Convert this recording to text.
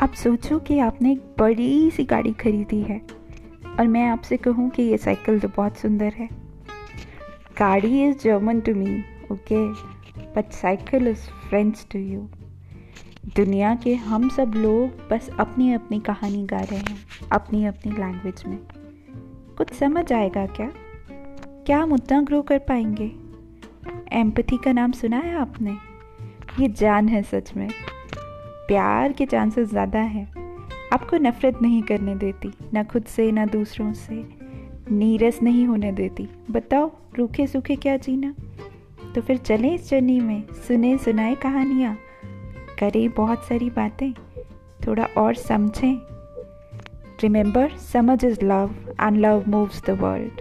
आप सोचो कि आपने एक बड़ी सी गाड़ी खरीदी है और मैं आपसे कहूँ कि ये साइकिल तो बहुत सुंदर है। गाड़ी is German to me okay but cycle is French to you दुनिया के हम सब लोग बस अपनी अपनी कहानी गा रहे हैं अपनी अपनी लैंग्वेज में। कुछ समझ आएगा क्या? क्या उतना ग्रो कर पाएँगे? एम्पथी का नाम सुना है आपने? ये जान है सच में। प्यार के चांसेस ज़्यादा हैं। आपको नफ़रत नहीं करने देती, ना खुद से, ना दूसरों से। नीरस नहीं होने देती। बताओ रूखे सूखे क्या जीना? तो फिर चलें इस जर्नी में। सुने, सुनाए कहानियाँ। करें बहुत सारी बातें। थोड़ा और समझें। रिमेंबर समझ is love and love moves the world